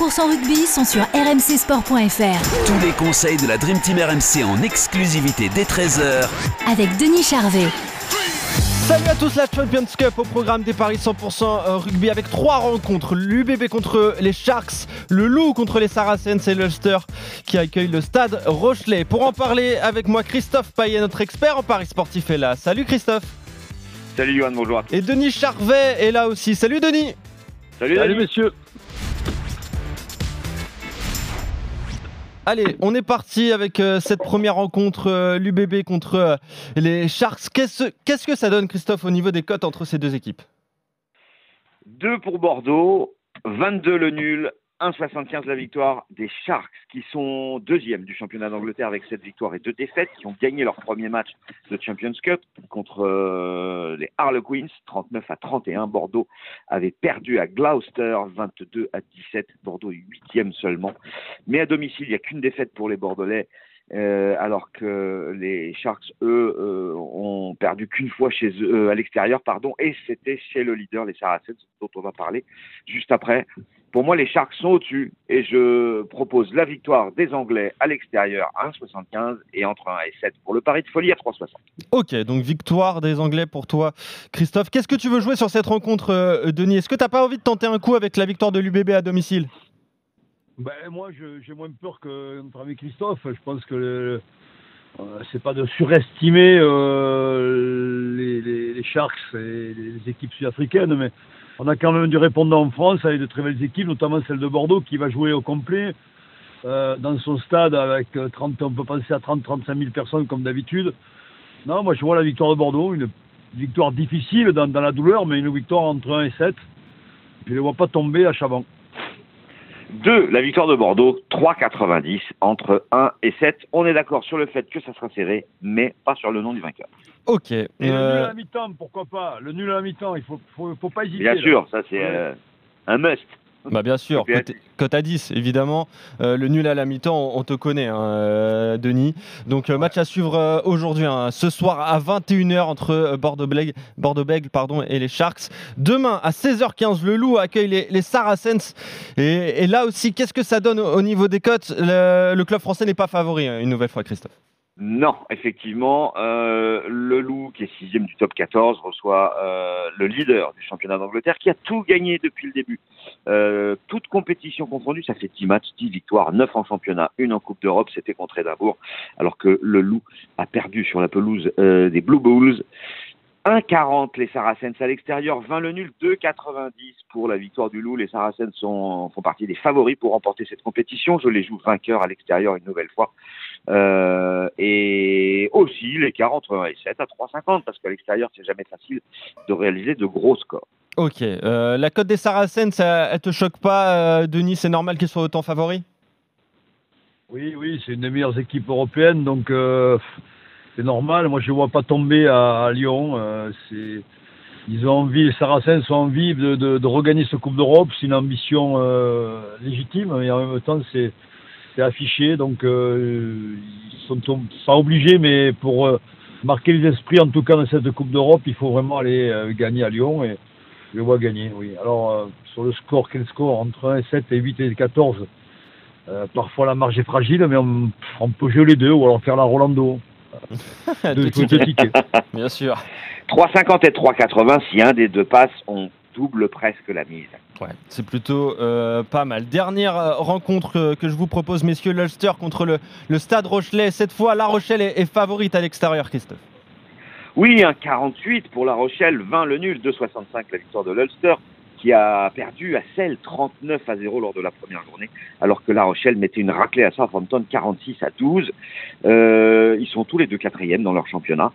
rugby sont sur rmcsport.fr Tous les conseils de la Dream Team RMC en exclusivité dès 13h avec Denis Charvet. Salut à tous, la Champions Cup au programme des Paris 100% rugby avec trois rencontres. L'UBB contre les Sharks, le Loup contre les Saracens et l'Ulster qui accueille le stade Rochelet. Pour en parler avec moi, Christophe Payet, notre expert en Paris sportif est là. Salut Christophe. Salut Johan, bonjour. Et Denis Charvet est là aussi. Salut Denis. Salut, Salut Denis. messieurs. Allez, on est parti avec euh, cette première rencontre, euh, l'UBB contre euh, les Sharks. Qu'est-ce qu'est-ce que ça donne, Christophe, au niveau des cotes entre ces deux équipes? 2 pour Bordeaux, 22 le nul, 1,75 la victoire des Sharks qui sont deuxième du championnat d'Angleterre avec 7 victoires et 2 défaites, qui ont gagné leur premier match de Champions Cup contre euh, les Harlequins, 39 à 31. Bordeaux avait perdu à Gloucester, 22 à 17. Bordeaux est huitième seulement. Mais à domicile, il n'y a qu'une défaite pour les Bordelais. Euh, alors que les Sharks, eux, euh, ont perdu qu'une fois chez eux, euh, à l'extérieur, pardon, et c'était chez le leader, les Saracens, dont on va parler juste après. Pour moi, les Sharks sont au-dessus et je propose la victoire des Anglais à l'extérieur à 1,75 et entre 1 et 7 pour le pari de folie à 3,60. Ok, donc victoire des Anglais pour toi, Christophe. Qu'est-ce que tu veux jouer sur cette rencontre, Denis? Est-ce que tu n'as pas envie de tenter un coup avec la victoire de l'UBB à domicile? Ben, moi, j'ai moins peur que notre ami Christophe. Je pense que euh, c'est pas de surestimer euh, les, Sharks et les équipes sud-africaines, mais on a quand même du répondant en France avec de très belles équipes, notamment celle de Bordeaux qui va jouer au complet euh, dans son stade avec euh, 30, on peut penser à 30-35 000 personnes comme d'habitude. Non, moi je vois la victoire de Bordeaux, une victoire difficile dans, dans la douleur, mais une victoire entre 1 et 7. Je ne les vois pas tomber à Chaban. 2, la victoire de Bordeaux, 3,90 entre 1 et 7. On est d'accord sur le fait que ça sera serré, mais pas sur le nom du vainqueur. Ok. Et le nul euh, à la mi-temps, pourquoi pas? Le nul à la mi-temps, il faut, faut, faut pas hésiter. Bien là. sûr, ça c'est Ouais. euh, un must. Bah bien sûr, cote, à 10, évidemment. Euh, le nul à la mi-temps, on, on te connaît, hein, euh, Denis. Donc, euh, match à suivre aujourd'hui, hein, ce soir à 21h entre Bordeaux-Bègles Bordeaux pardon, et les Sharks. Demain à 16h15, le Loup accueille les, les Saracens. Et, et là aussi, qu'est-ce que ça donne au, au niveau des cotes? Le, le club français n'est pas favori, hein, une nouvelle fois, Christophe. Non, effectivement, euh, le Loup, qui est sixième du top 14, reçoit euh, le leader du championnat d'Angleterre, qui a tout gagné depuis le début. Euh, toute compétition confondue, ça fait 10 matchs, 10 victoires, 9 en championnat, une en Coupe d'Europe, c'était contre Édimbourg, alors que le Loup a perdu sur la pelouse euh, des Blue Bulls. 1,40 les Saracens à l'extérieur, 20 le nul, 2,90 pour la victoire du Loup. Les Saracens sont, font partie des favoris pour remporter cette compétition. Je les joue vainqueurs à l'extérieur une nouvelle fois. Euh, et aussi l'écart entre 1 et 7 à 3,50 parce qu'à l'extérieur, c'est jamais facile de réaliser de gros scores. Ok. euh, la cote des Saracens, ça, elle te choque pas, euh, Denis? C'est normal qu'ils soient autant favoris? Oui, oui, c'est une des meilleures équipes européennes, donc euh, c'est normal. Moi, je ne vois pas tomber à, Lyon. euh, ils ont envie, les Saracens ont envie de, de, regagner cette Coupe d'Europe. C'est une ambition euh, légitime, mais en même temps, c'est, affiché. Donc, euh, ils sont pas obligés, mais pour marquer les esprits, en tout cas dans cette Coupe d'Europe, il faut vraiment aller gagner à Lyon. Et je vois gagner, oui. Alors, sur le score, quel score? Entre 1 et 7 et 8 et 14 euh, parfois la marge est fragile, mais on, on peut jouer les deux ou alors faire la Rolando. Tickets. Bien sûr. 3,50 et 3,80 si un des deux passe, on double presque la mise. Ouais, c'est plutôt euh, pas mal. Dernière euh, rencontre que je vous propose, messieurs, l'Ulster contre le, le Stade Rochelet. Cette fois, La Rochelle est, est favorite à l'extérieur, Christophe. Oui, un 48 pour La Rochelle, 20 le nul, 2,65 la victoire de l'Ulster, qui a perdu à Celle 39 à 0 lors de la première journée, alors que La Rochelle mettait une raclée à Southampton 46 à 12. Euh, ils sont tous les deux quatrièmes dans leur championnat.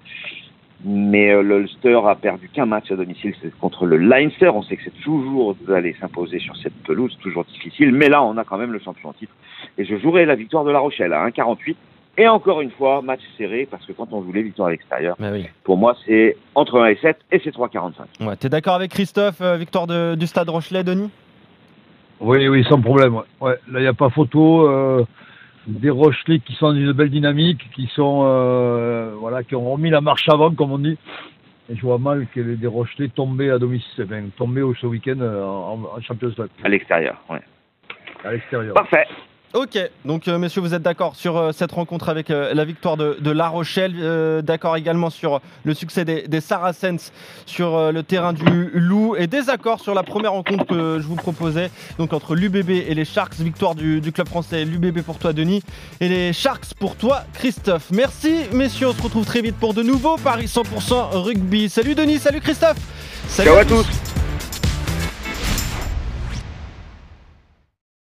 Mais euh, le Ulster a perdu qu'un match à domicile, contre le Leinster. On sait que c'est toujours d'aller s'imposer sur cette pelouse, toujours difficile. Mais là, on a quand même le champion en titre. Et je jouerai la victoire de La Rochelle à 1,48. Et encore une fois, match serré, parce que quand on joue les victoires à l'extérieur, oui. pour moi, c'est entre 1 et 7 et c'est 3,45. Ouais, T'es d'accord avec Christophe, euh, victoire de- du Stade Rochelet, Denis? Oui, oui, sans problème. Ouais. Ouais, là, il n'y a pas photo. euh, des Rochelais qui sont dans une belle dynamique, qui sont euh, voilà, qui ont remis la marche avant, comme on dit. Et je vois mal que les des Rochelais tombés à domicile, tombés au ce week-end euh, en, en Champions League, À l'extérieur, ouais. à l'extérieur. Parfait. Ok, donc euh, messieurs, vous êtes d'accord sur euh, cette rencontre avec euh, la victoire de, de La Rochelle, d'accord également sur le succès des, des Saracens sur le terrain du Loup, et désaccord sur la première rencontre que je vous proposais, donc entre l'UBB et les Sharks, victoire du, du club français, l'UBB pour toi Denis, et les Sharks pour toi Christophe. Merci messieurs, on se retrouve très vite pour de nouveaux Paris 100% rugby. Salut Denis, salut Christophe Salut Ciao à tous. tous.